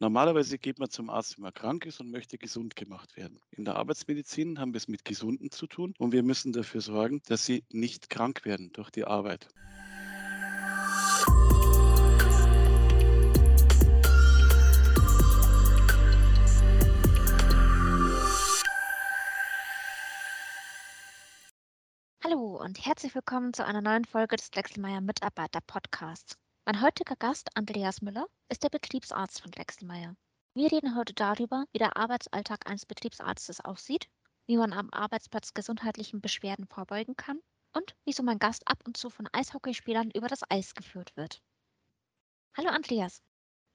Normalerweise geht man zum Arzt, wenn man krank ist und möchte gesund gemacht werden. In der Arbeitsmedizin haben wir es mit Gesunden zu tun und wir müssen dafür sorgen, dass sie nicht krank werden durch die Arbeit. Hallo und herzlich willkommen zu einer neuen Folge des Drechselmeier Mitarbeiter Podcasts. Mein heutiger Gast, Andreas Müller, ist der Betriebsarzt von Drechselmeier. Wir reden heute darüber, wie der Arbeitsalltag eines Betriebsarztes aussieht, wie man am Arbeitsplatz gesundheitlichen Beschwerden vorbeugen kann und wieso mein Gast ab und zu von Eishockeyspielern über das Eis geführt wird. Hallo Andreas.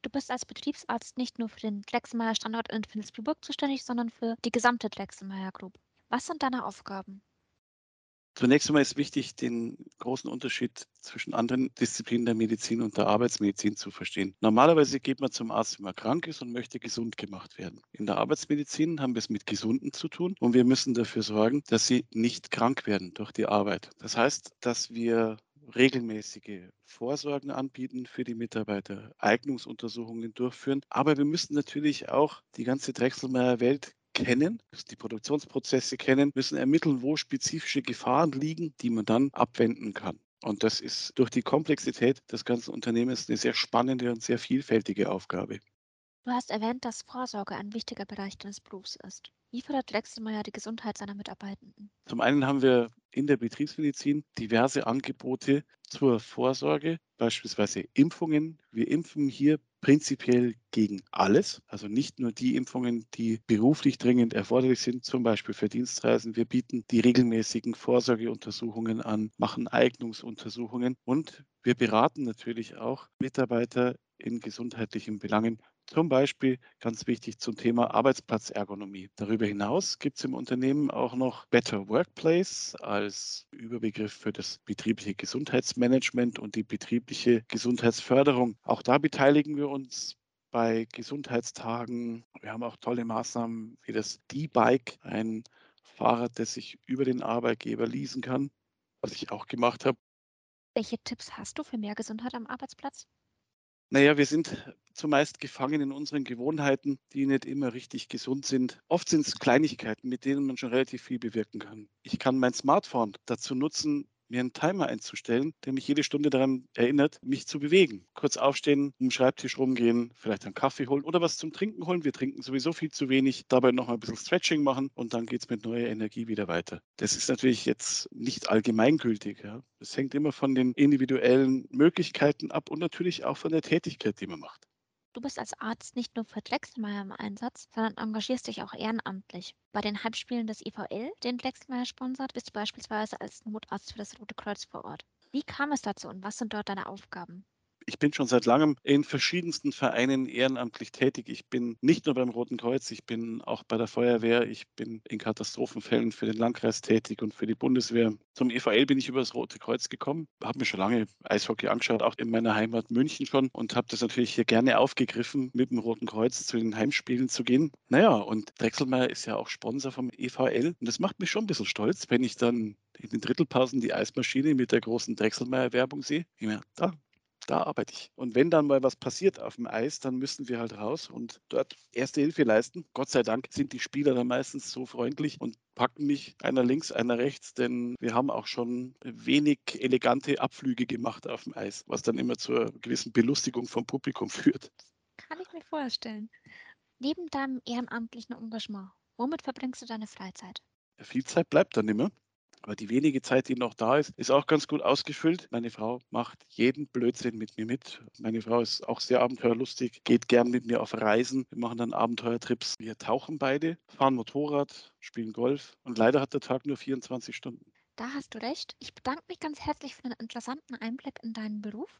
Du bist als Betriebsarzt nicht nur für den Drechselmeier Standort in Finnsburg zuständig, sondern für die gesamte Drechselmeier Group. Was sind deine Aufgaben? Zunächst einmal ist wichtig, den großen Unterschied zwischen anderen Disziplinen der Medizin und der Arbeitsmedizin zu verstehen. Normalerweise geht man zum Arzt, wenn man krank ist und möchte gesund gemacht werden. In der Arbeitsmedizin haben wir es mit Gesunden zu tun und wir müssen dafür sorgen, dass sie nicht krank werden durch die Arbeit. Das heißt, dass wir regelmäßige Vorsorgen anbieten für die Mitarbeiter, Eignungsuntersuchungen durchführen. Aber wir müssen natürlich auch die ganze Drechselmeier Welt kennen, die Produktionsprozesse kennen, müssen ermitteln, wo spezifische Gefahren liegen, die man dann abwenden kann. Und das ist durch die Komplexität des ganzen Unternehmens eine sehr spannende und sehr vielfältige Aufgabe. Du hast erwähnt, dass Vorsorge ein wichtiger Bereich deines Berufs ist. Wie fördert Wechselmeier die Gesundheit seiner Mitarbeitenden? Zum einen haben wir in der Betriebsmedizin diverse Angebote zur Vorsorge, beispielsweise Impfungen. Wir impfen hier prinzipiell gegen alles, also nicht nur die Impfungen, die beruflich dringend erforderlich sind, zum Beispiel für Dienstreisen. Wir bieten die regelmäßigen Vorsorgeuntersuchungen an, machen Eignungsuntersuchungen und wir beraten natürlich auch Mitarbeiter in gesundheitlichen Belangen zum Beispiel ganz wichtig zum Thema Arbeitsplatzergonomie. Darüber hinaus gibt es im Unternehmen auch noch Better Workplace als Überbegriff für das betriebliche Gesundheitsmanagement und die betriebliche Gesundheitsförderung. Auch da beteiligen wir uns bei Gesundheitstagen. Wir haben auch tolle Maßnahmen wie das D-Bike, ein Fahrrad, das sich über den Arbeitgeber leasen kann, was ich auch gemacht habe. Welche Tipps hast du für mehr Gesundheit am Arbeitsplatz? Naja, wir sind zumeist gefangen in unseren Gewohnheiten, die nicht immer richtig gesund sind. Oft sind es Kleinigkeiten, mit denen man schon relativ viel bewirken kann. Ich kann mein Smartphone dazu nutzen, mir einen Timer einzustellen, der mich jede Stunde daran erinnert, mich zu bewegen. Kurz aufstehen, um den Schreibtisch rumgehen, vielleicht einen Kaffee holen oder was zum Trinken holen. Wir trinken sowieso viel zu wenig. Dabei noch ein bisschen Stretching machen und dann geht es mit neuer Energie wieder weiter. Das ist natürlich jetzt nicht allgemeingültig. Ja. Das hängt immer von den individuellen Möglichkeiten ab und natürlich auch von der Tätigkeit, die man macht. Du bist als Arzt nicht nur für Drechselmeier im Einsatz, sondern engagierst dich auch ehrenamtlich. Bei den Heimspielen des EVL, den Drechselmeier sponsert, bist du beispielsweise als Notarzt für das Rote Kreuz vor Ort. Wie kam es dazu und was sind dort deine Aufgaben? Ich bin schon seit langem in verschiedensten Vereinen ehrenamtlich tätig. Ich bin nicht nur beim Roten Kreuz, ich bin auch bei der Feuerwehr, ich bin in Katastrophenfällen für den Landkreis tätig und für die Bundeswehr. Zum EVL bin ich über das Rote Kreuz gekommen, habe mir schon lange Eishockey angeschaut, auch in meiner Heimat München schon und habe das natürlich hier gerne aufgegriffen, mit dem Roten Kreuz zu den Heimspielen zu gehen. Naja, und Drechselmeier ist ja auch Sponsor vom EVL und das macht mich schon ein bisschen stolz, wenn ich dann in den Drittelpausen die Eismaschine mit der großen Drechselmeier-Werbung sehe. Ich meine, da, da arbeite ich. Und wenn dann mal was passiert auf dem Eis, dann müssen wir halt raus und dort erste Hilfe leisten. Gott sei Dank sind die Spieler dann meistens so freundlich und packen mich einer links, einer rechts, denn wir haben auch schon wenig elegante Abflüge gemacht auf dem Eis, was dann immer zur gewissen Belustigung vom Publikum führt. Kann ich mir vorstellen. Neben deinem ehrenamtlichen Engagement, womit verbringst du deine Freizeit? Viel Zeit bleibt dann immer. Aber die wenige Zeit, die noch da ist, ist auch ganz gut ausgefüllt. Meine Frau macht jeden Blödsinn mit mir mit. Meine Frau ist auch sehr abenteuerlustig, geht gern mit mir auf Reisen. Wir machen dann Abenteuertrips. Wir tauchen beide, fahren Motorrad, spielen Golf und leider hat der Tag nur 24 Stunden. Da hast du recht. Ich bedanke mich ganz herzlich für den interessanten Einblick in deinen Beruf.